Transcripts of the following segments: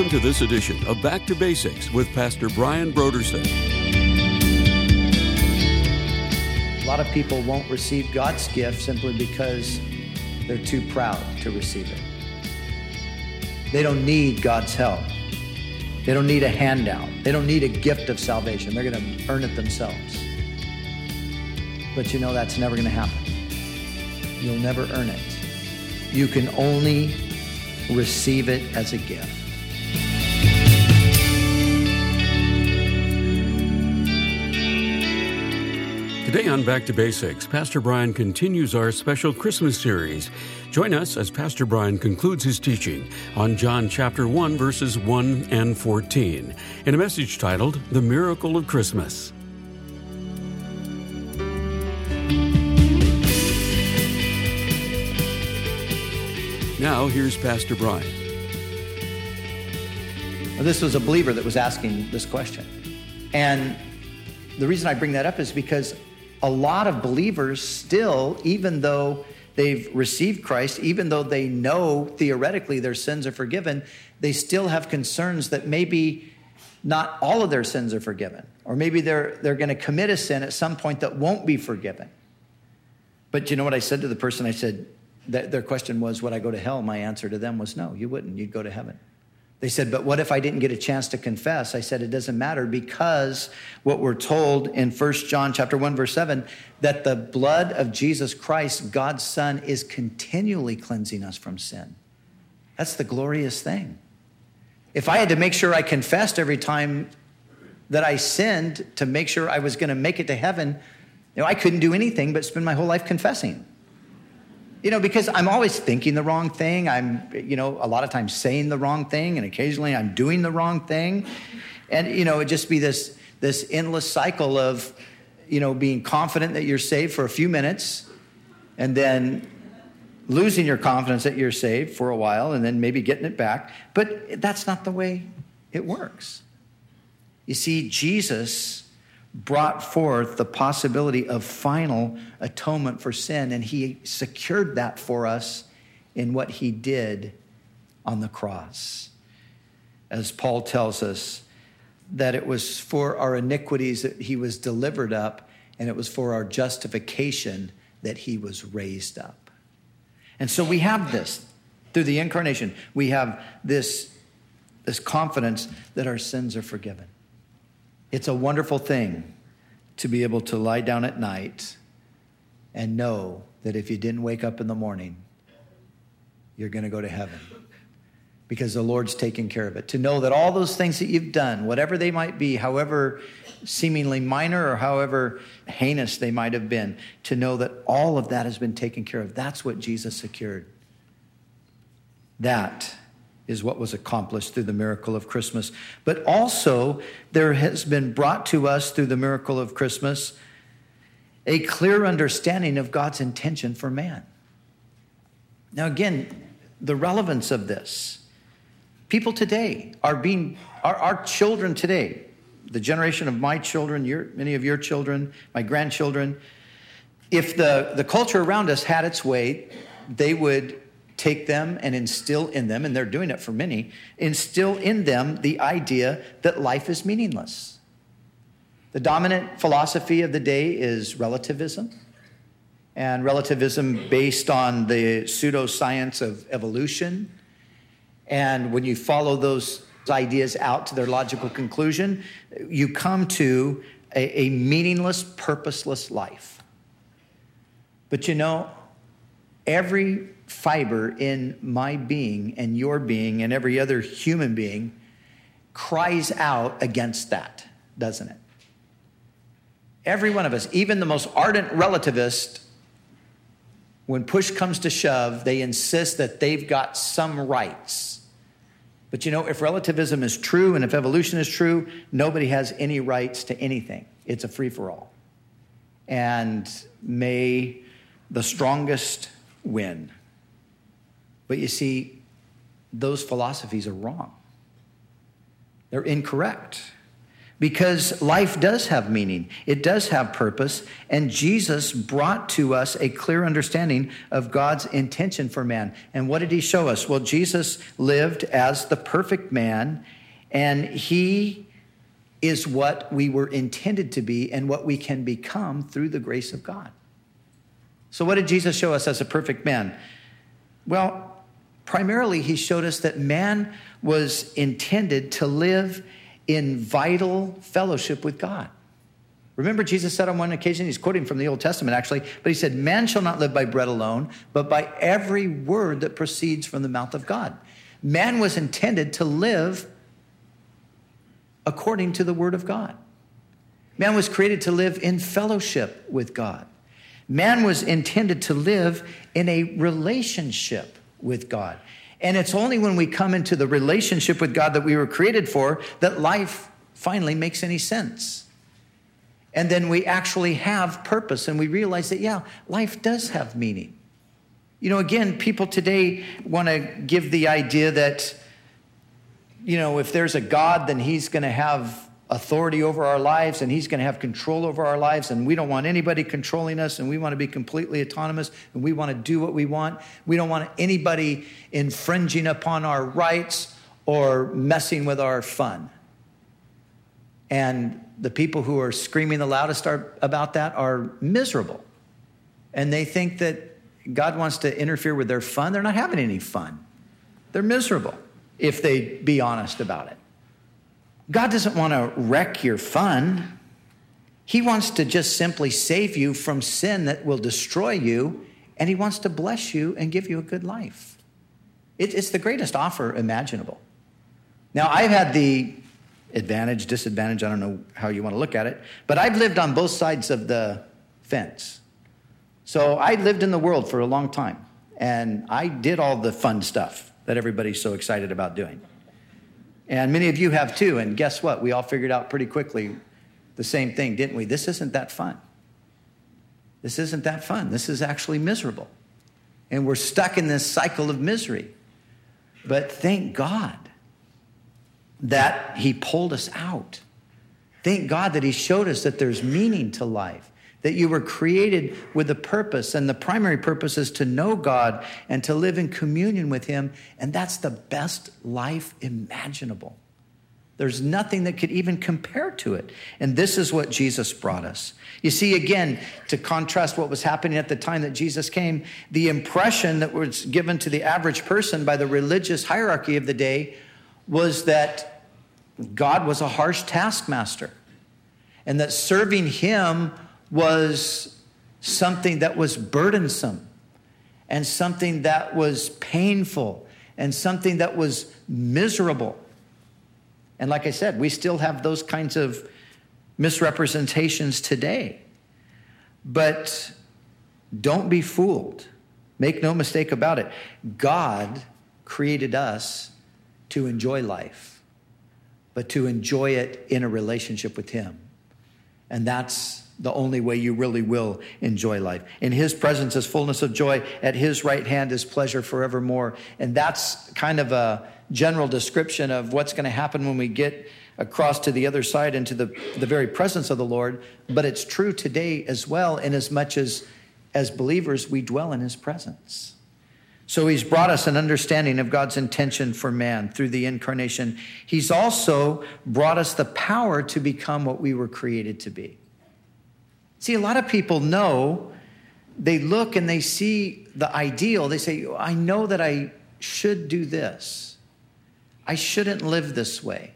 Welcome to this edition of Back to Basics with Pastor Brian Broderson. A lot of people won't receive God's gift simply because they're too proud to receive it. They don't need God's help. They don't need a handout. They don't need a gift of salvation. They're going to earn it themselves. But you know that's never going to happen. You'll never earn it. You can only receive it as a gift. Today on Back to Basics, Pastor Brian continues our special Christmas series. Join us as Pastor Brian concludes his teaching on John chapter 1 verses 1 and 14 in a message titled The Miracle of Christmas. Now, here's Pastor Brian. This was a believer that was asking this question. And the reason I bring that up is because a lot of believers still, even though they've received Christ, even though they know theoretically their sins are forgiven, they still have concerns that maybe not all of their sins are forgiven, or maybe they're, they're going to commit a sin at some point that won't be forgiven. But you know what I said to the person? I said, that their question was, Would I go to hell? My answer to them was, No, you wouldn't. You'd go to heaven. They said, But what if I didn't get a chance to confess? I said, It doesn't matter because what we're told in 1 John chapter 1, verse 7, that the blood of Jesus Christ, God's Son, is continually cleansing us from sin. That's the glorious thing. If I had to make sure I confessed every time that I sinned to make sure I was going to make it to heaven, you know, I couldn't do anything but spend my whole life confessing. You know, because I'm always thinking the wrong thing. I'm, you know, a lot of times saying the wrong thing, and occasionally I'm doing the wrong thing. And, you know, it'd just be this, this endless cycle of, you know, being confident that you're saved for a few minutes and then losing your confidence that you're saved for a while and then maybe getting it back. But that's not the way it works. You see, Jesus brought forth the possibility of final atonement for sin, and he secured that for us in what he did on the cross. As Paul tells us, that it was for our iniquities that he was delivered up, and it was for our justification that he was raised up. And so we have this through the incarnation. We have this, this confidence that our sins are forgiven. It's a wonderful thing to be able to lie down at night and know that if you didn't wake up in the morning, you're going to go to heaven because the Lord's taking care of it. To know that all those things that you've done, whatever they might be, however seemingly minor or however heinous they might have been, to know that all of that has been taken care of. That's what Jesus secured. That is what was accomplished through the miracle of Christmas. But also, there has been brought to us through the miracle of Christmas a clear understanding of God's intention for man. Now, again, the relevance of this. People today are being, our, our children today, the generation of my children, your, many of your children, my grandchildren, if the, the culture around us had its way, they would take them and instill in them, and they're doing it for many, instill in them the idea that life is meaningless. The dominant philosophy of the day is relativism, and relativism based on the pseudoscience of evolution. And when you follow those ideas out to their logical conclusion, you come to a, a meaningless, purposeless life. But you know, every fiber in my being and your being and every other human being cries out against that, doesn't it? Every one of us, even the most ardent relativist, when push comes to shove, they insist that they've got some rights. But you know, if relativism is true and if evolution is true, nobody has any rights to anything. It's a free for all. And may the strongest win. But you see, those philosophies are wrong. They're incorrect. because life does have meaning, it does have purpose, and Jesus brought to us a clear understanding of God's intention for man. And what did he show us? Well, Jesus lived as the perfect man, and he is what we were intended to be and what we can become through the grace of God. So, what did Jesus show us as a perfect man? Well, primarily, he showed us that man was intended to live in vital fellowship with God. Remember, Jesus said on one occasion, he's quoting from the Old Testament actually, but he said, Man shall not live by bread alone, but by every word that proceeds from the mouth of God. Man was intended to live according to the word of God. Man was created to live in fellowship with God. Man was intended to live in a relationship with God. And it's only when we come into the relationship with God that we were created for that life finally makes any sense. And then we actually have purpose and we realize that, yeah, life does have meaning. You know, again, people today want to give the idea that, you know, if there's a God, then he's going to have authority over our lives and he's going to have control over our lives and we don't want anybody controlling us and we want to be completely autonomous and we want to do what we want. We don't want anybody infringing upon our rights or messing with our fun. And the people who are screaming the loudest are, about that are miserable. And they think that god wants to interfere with their fun. They're not having any fun. They're miserable if they be honest about it God doesn't want to wreck your fun. He wants to just simply save you from sin that will destroy you, and He wants to bless you and give you a good life. it's the greatest offer imaginable. Now, I've had the advantage, disadvantage, I don't know how you want to look at it, but I've lived on both sides of the fence. So I lived in the world for a long time, and I did all the fun stuff that everybody's so excited about doing. And many of you have too. And guess what? We all figured out pretty quickly the same thing, didn't we? This isn't that fun. This isn't that fun. This is actually miserable. And we're stuck in this cycle of misery. But thank God that He pulled us out. Thank God that He showed us that there's meaning to life that you were created with a purpose, and the primary purpose is to know God and to live in communion with Him, and that's the best life imaginable. There's nothing that could even compare to it. And this is what Jesus brought us. You see, again, to contrast what was happening at the time that Jesus came, the impression that was given to the average person by the religious hierarchy of the day was that God was a harsh taskmaster and that serving Him was something that was burdensome and something that was painful and something that was miserable. And like I said, we still have those kinds of misrepresentations today. But don't be fooled. Make no mistake about it. God created us to enjoy life, but to enjoy it in a relationship with Him. And that's the only way you really will enjoy life. In his presence is fullness of joy. At his right hand is pleasure forevermore. And that's kind of a general description of what's going to happen when we get across to the other side into the, the very presence of the Lord. But it's true today as well, in as much as as believers we dwell in his presence. So he's brought us an understanding of God's intention for man through the incarnation. He's also brought us the power to become what we were created to be. See, a lot of people know, they look and they see the ideal. They say, I know that I should do this. I shouldn't live this way.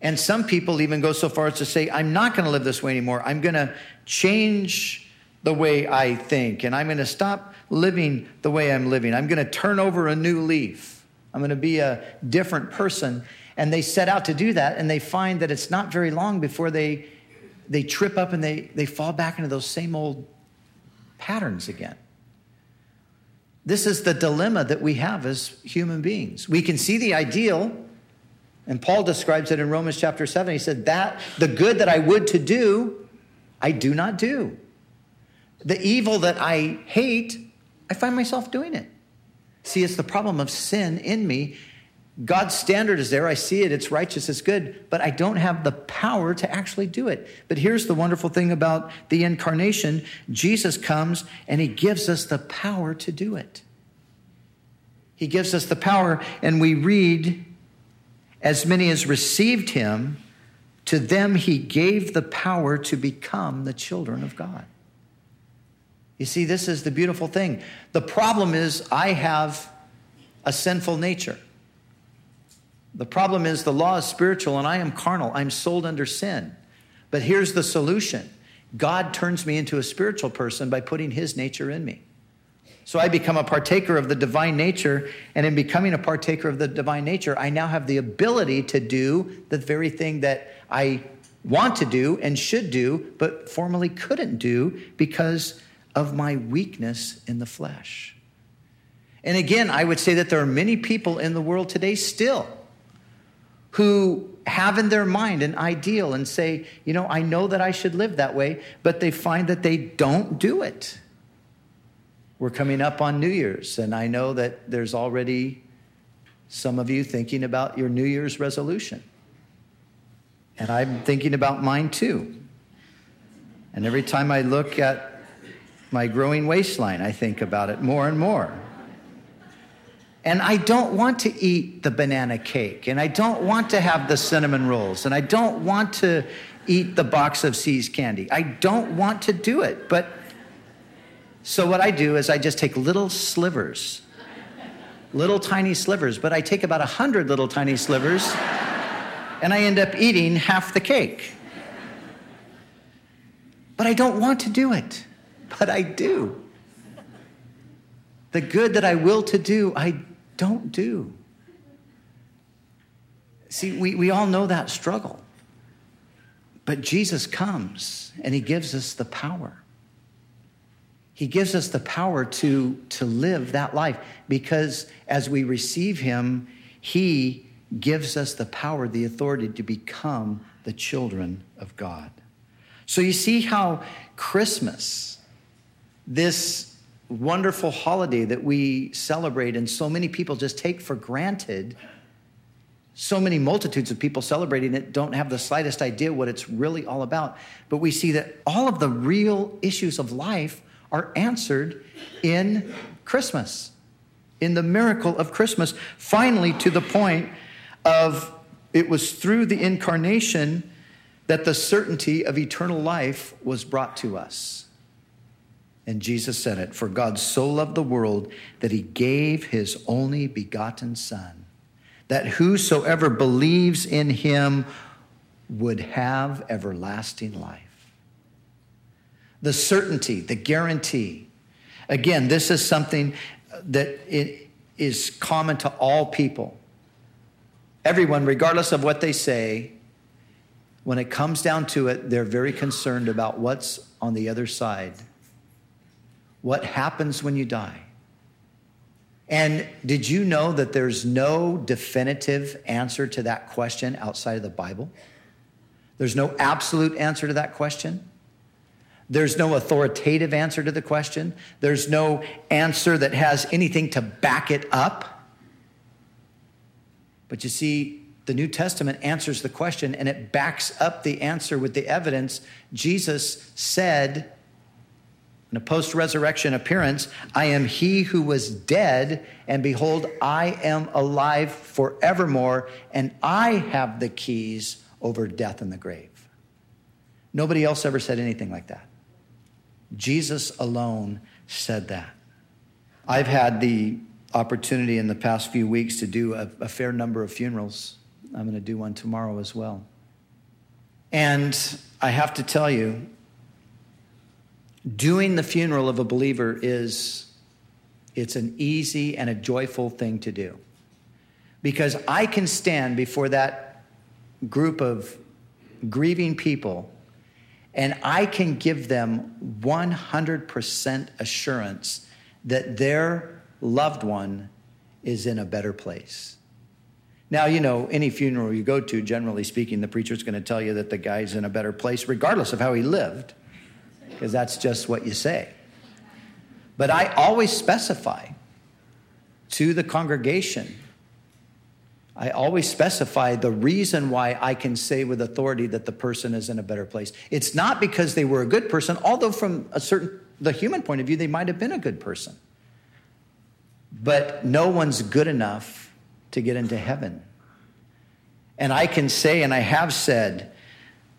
And some people even go so far as to say, I'm not going to live this way anymore. I'm going to change the way I think, and I'm going to stop living the way I'm living. I'm going to turn over a new leaf. I'm going to be a different person. And they set out to do that, and they find that it's not very long before they they trip up and they, they fall back into those same old patterns again. This is the dilemma that we have as human beings. We can see the ideal, and Paul describes it in Romans chapter 7. He said, That the good that I would to do, I do not do. The evil that I hate, I find myself doing it. See, it's the problem of sin in me God's standard is there. I see it. It's righteous. It's good. But I don't have the power to actually do it. But here's the wonderful thing about the incarnation Jesus comes and he gives us the power to do it. He gives us the power, and we read, as many as received him, to them he gave the power to become the children of God. You see, this is the beautiful thing. The problem is, I have a sinful nature. The problem is the law is spiritual and I am carnal. I'm sold under sin. But here's the solution God turns me into a spiritual person by putting his nature in me. So I become a partaker of the divine nature, and in becoming a partaker of the divine nature, I now have the ability to do the very thing that I want to do and should do, but formerly couldn't do because of my weakness in the flesh. And again, I would say that there are many people in the world today still who have in their mind an ideal and say, you know, I know that I should live that way, but they find that they don't do it. We're coming up on New Year's, and I know that there's already some of you thinking about your New Year's resolution. And I'm thinking about mine too. And every time I look at my growing waistline, I think about it more and more. And I don't want to eat the banana cake, and I don't want to have the cinnamon rolls, and I don't want to eat the box of See's candy. I don't want to do it. But so what I do is I just take little slivers, little tiny slivers, but I take about a hundred little tiny slivers, and I end up eating half the cake. But I don't want to do it, but I do. The good that I will to do, I don't do. See, we, we all know that struggle. But Jesus comes and he gives us the power. He gives us the power to, to live that life because as we receive him, he gives us the power, the authority to become the children of God. So you see how Christmas, this wonderful holiday that we celebrate and so many people just take for granted. So many multitudes of people celebrating it don't have the slightest idea what it's really all about. But we see that all of the real issues of life are answered in Christmas, in the miracle of Christmas. Finally, to the point of it was through the incarnation that the certainty of eternal life was brought to us. And Jesus said it For God so loved the world that he gave his only begotten Son, that whosoever believes in him would have everlasting life. The certainty, the guarantee. Again, this is something that it is common to all people. Everyone, regardless of what they say, when it comes down to it, they're very concerned about what's on the other side what happens when you die. And did you know that there's no definitive answer to that question outside of the Bible? There's no absolute answer to that question. There's no authoritative answer to the question. There's no answer that has anything to back it up. But you see, the New Testament answers the question and it backs up the answer with the evidence. Jesus said, in a post resurrection appearance, I am he who was dead, and behold, I am alive forevermore, and I have the keys over death and the grave. Nobody else ever said anything like that. Jesus alone said that. I've had the opportunity in the past few weeks to do a, a fair number of funerals. I'm going to do one tomorrow as well. And I have to tell you, doing the funeral of a believer is it's an easy and a joyful thing to do. Because i can stand before that group of grieving people and i can give them 100% assurance that their loved one is in a better place. Now, you know, any funeral you go to, generally speaking, the preacher's going to tell you that the guy's in a better place, regardless of how he lived because that's just what you say. But I always specify to the congregation I always specify the reason why I can say with authority that the person is in a better place. It's not because they were a good person, although from a certain the human point of view they might have been a good person. But no one's good enough to get into heaven. And I can say and I have said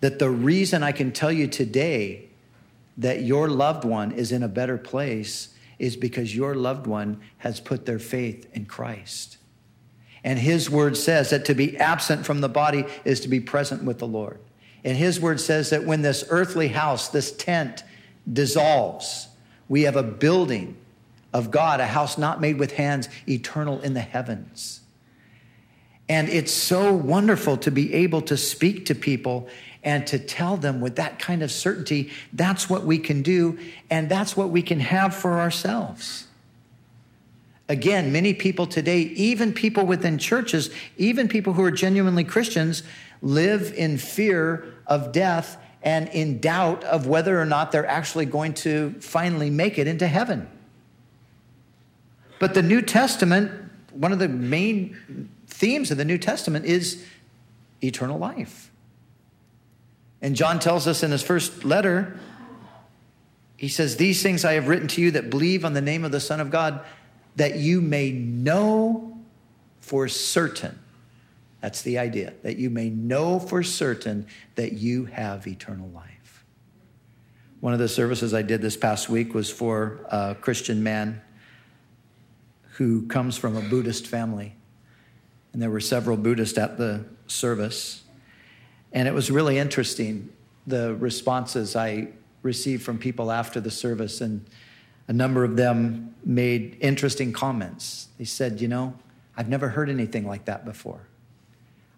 that the reason I can tell you today that your loved one is in a better place is because your loved one has put their faith in Christ. And his word says that to be absent from the body is to be present with the Lord. And his word says that when this earthly house, this tent, dissolves, we have a building of God, a house not made with hands, eternal in the heavens. And it's so wonderful to be able to speak to people and to tell them with that kind of certainty that's what we can do and that's what we can have for ourselves. Again, many people today, even people within churches, even people who are genuinely Christians, live in fear of death and in doubt of whether or not they're actually going to finally make it into heaven. But the New Testament, one of the main themes of the New Testament is eternal life. And John tells us in his first letter, he says, These things I have written to you that believe on the name of the Son of God, that you may know for certain. That's the idea, that you may know for certain that you have eternal life. One of the services I did this past week was for a Christian man who comes from a Buddhist family. And there were several Buddhists at the service. And it was really interesting the responses I received from people after the service. And a number of them made interesting comments. They said, You know, I've never heard anything like that before.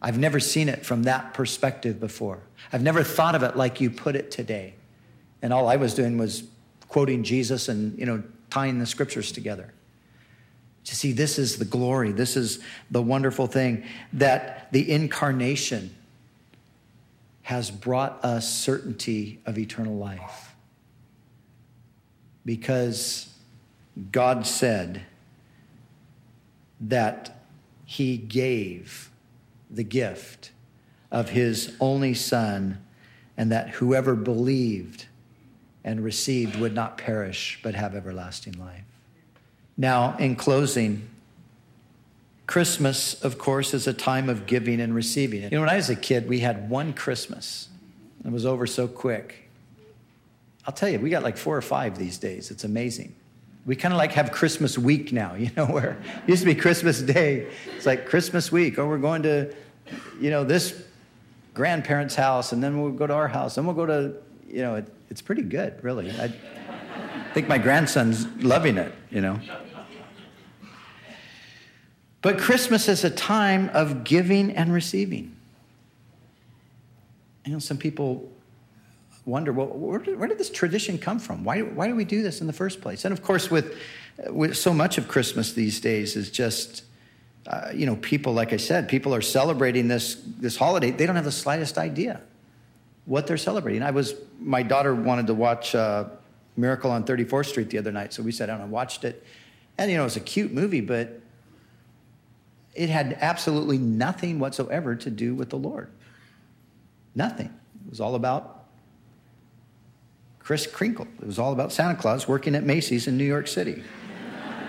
I've never seen it from that perspective before. I've never thought of it like you put it today. And all I was doing was quoting Jesus and, you know, tying the scriptures together. To see, this is the glory, this is the wonderful thing that the incarnation has brought us certainty of eternal life. Because God said that He gave the gift of His only Son, and that whoever believed and received would not perish but have everlasting life. Now, in closing, Christmas, of course, is a time of giving and receiving. You know, when I was a kid, we had one Christmas. It was over so quick. I'll tell you, we got like four or five these days. It's amazing. We kind of like have Christmas week now, you know, where it used to be Christmas Day. It's like Christmas week. Oh, we're going to, you know, this grandparents' house, and then we'll go to our house, and we'll go to, you know, it, it's pretty good, really. I think my grandson's loving it, you know. But Christmas is a time of giving and receiving. You know, some people wonder, well, where did, where did, this tradition come from? Why, why do we do this in the first place? And of course, with, with so much of Christmas these days is just, uh, you know, people, like I said, people are celebrating this, this holiday. They don't have the slightest idea what they're celebrating. I was, my daughter wanted to watch uh, Miracle on 34th Street the other night, so we sat down and watched it. And, you know, it was a cute movie, but it had absolutely nothing whatsoever to do with the Lord. Nothing. It was all about Kris Kringle. It was all about Santa Claus working at Macy's in New York City.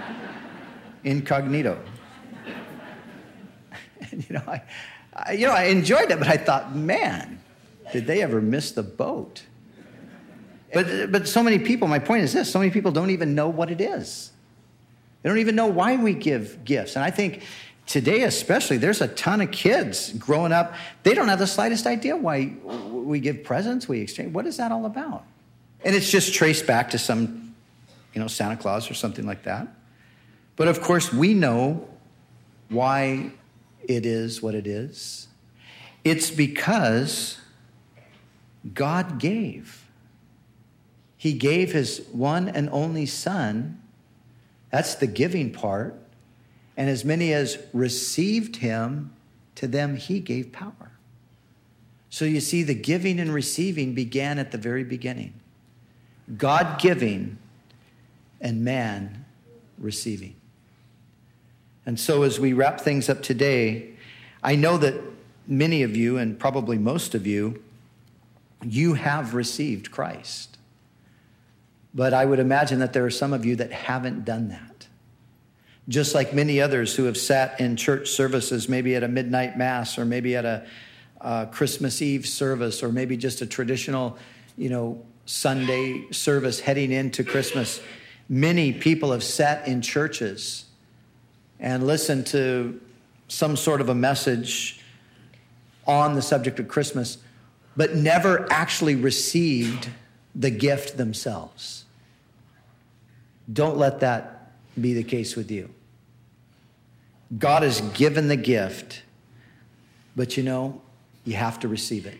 Incognito. and, you know, I, I, you know, I enjoyed it, but I thought, man, did they ever miss the boat? But, but so many people, my point is this so many people don't even know what it is. They don't even know why we give gifts. And I think today especially there's a ton of kids growing up they don't have the slightest idea why we give presents we exchange what is that all about? And it's just traced back to some you know santa claus or something like that. But of course we know why it is what it is. It's because god gave. He gave his one and only son. That's the giving part and as many as received him, to them he gave power. So you see, the giving and receiving began at the very beginning God giving and man receiving. And so, as we wrap things up today, I know that many of you, and probably most of you, you have received Christ. But I would imagine that there are some of you that haven't done that. Just like many others who have sat in church services, maybe at a midnight mass or maybe at a, a Christmas Eve service or maybe just a traditional, you know, Sunday service heading into Christmas. Many people have sat in churches and listened to some sort of a message on the subject of Christmas, but never actually received the gift themselves. Don't let that be the case with you. God has given the gift, but you know, you have to receive it.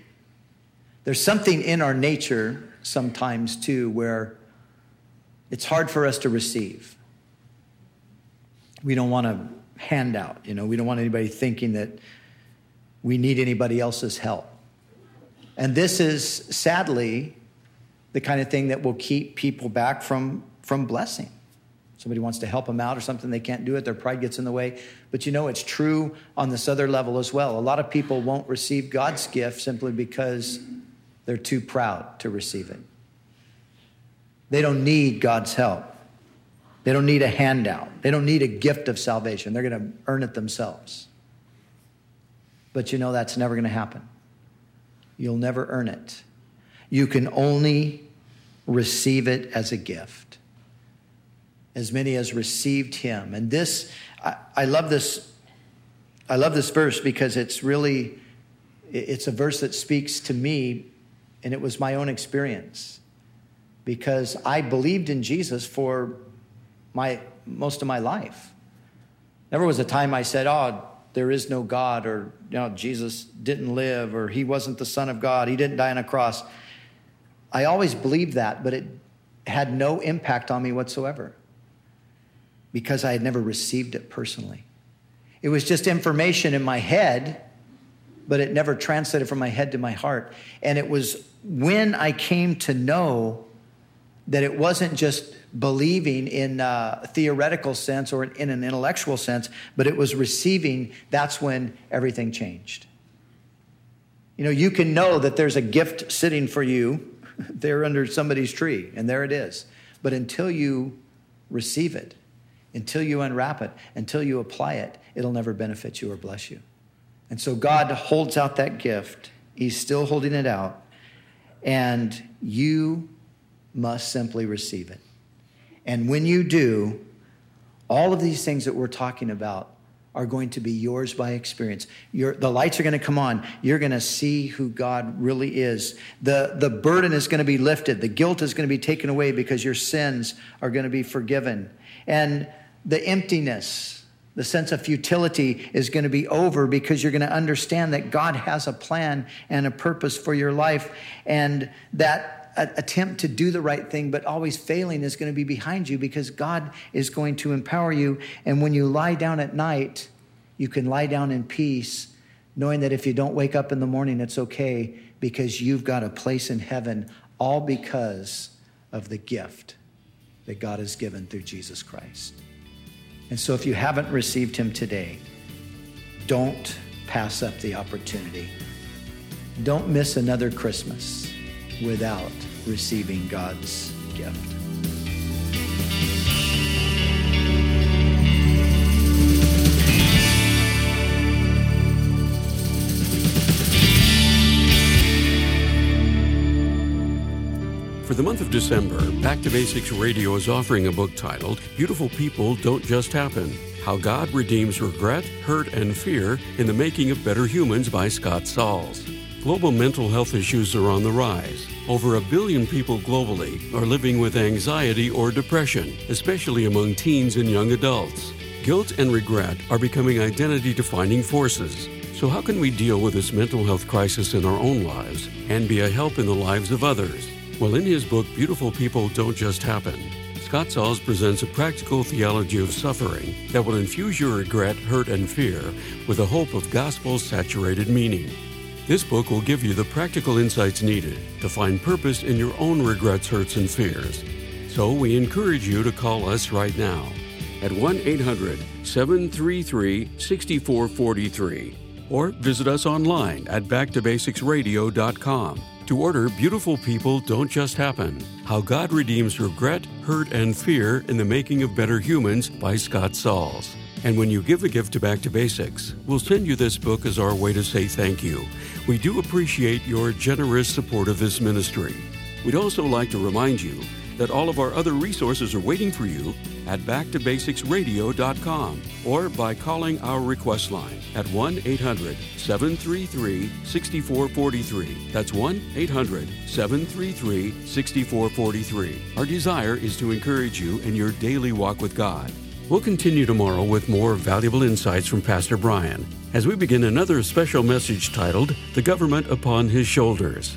There's something in our nature sometimes too where it's hard for us to receive. We don't want to hand out, you know, we don't want anybody thinking that we need anybody else's help. And this is sadly the kind of thing that will keep people back from, from blessing. Somebody wants to help them out or something, they can't do it, their pride gets in the way. But you know, it's true on this other level as well. A lot of people won't receive God's gift simply because they're too proud to receive it. They don't need God's help. They don't need a handout. They don't need a gift of salvation. They're going to earn it themselves. But you know that's never going to happen. You'll never earn it. You can only receive it as a gift. As many as received him. And this, I, I love this. I love this verse because it's really, it's a verse that speaks to me, and it was my own experience. Because I believed in Jesus for my most of my life. Never was a time I said, "Oh, there is no God," or you know, Jesus didn't live, or He wasn't the Son of God. He didn't die on a cross. I always believed that, but it had no impact on me whatsoever because I had never received it personally. It was just information in my head, but it never translated from my head to my heart. And it was when I came to know that it wasn't just believing in a theoretical sense or in an intellectual sense, but it was receiving, that's when everything changed. You know, you can know that there's a gift sitting for you there under somebody's tree, and there it is. But until you receive it, until you unwrap it, until you apply it, it'll never benefit you or bless you. And so God holds out that gift. He's still holding it out. And you must simply receive it. And when you do, all of these things that we're talking about are going to be yours by experience. the lights are going to come on. You're going to see who God really is. The, the burden is going to be lifted. The guilt is going to be taken away because your sins are going to be forgiven. And the emptiness, the sense of futility is going to be over because you're going to understand that God has a plan and a purpose for your life. And that attempt to do the right thing, but always failing is going to be behind you because God is going to empower you. And when you lie down at night, you can lie down in peace, knowing that if you don't wake up in the morning, it's okay because you've got a place in heaven, all because of the gift that God has given through Jesus Christ. And so if you haven't received him today, don't pass up the opportunity. Don't miss another Christmas without receiving God's gift. The month of December, Back to Basics Radio is offering a book titled Beautiful People Don't Just Happen How God Redeems Regret, Hurt, and Fear in the Making of Better Humans by Scott Sauls. Global mental health issues are on the rise. Over a billion people globally are living with anxiety or depression, especially among teens and young adults. Guilt and regret are becoming identity defining forces. So, how can we deal with this mental health crisis in our own lives and be a help in the lives of others? Well, in his book, Beautiful People Don't Just Happen, Scott Sauls presents a practical theology of suffering that will infuse your regret, hurt, and fear with a hope of gospel saturated meaning. This book will give you the practical insights needed to find purpose in your own regrets, hurts, and fears. So we encourage you to call us right now at 1 800 733 6443 or visit us online at backtobasicsradio.com. To order Beautiful People Don't Just Happen How God Redeems Regret, Hurt, and Fear in the Making of Better Humans by Scott Sauls. And when you give a gift to Back to Basics, we'll send you this book as our way to say thank you. We do appreciate your generous support of this ministry. We'd also like to remind you that all of our other resources are waiting for you at backtobasicsradio.com or by calling our request line at 1 800 733 6443. That's 1 800 733 6443. Our desire is to encourage you in your daily walk with God. We'll continue tomorrow with more valuable insights from Pastor Brian as we begin another special message titled The Government Upon His Shoulders.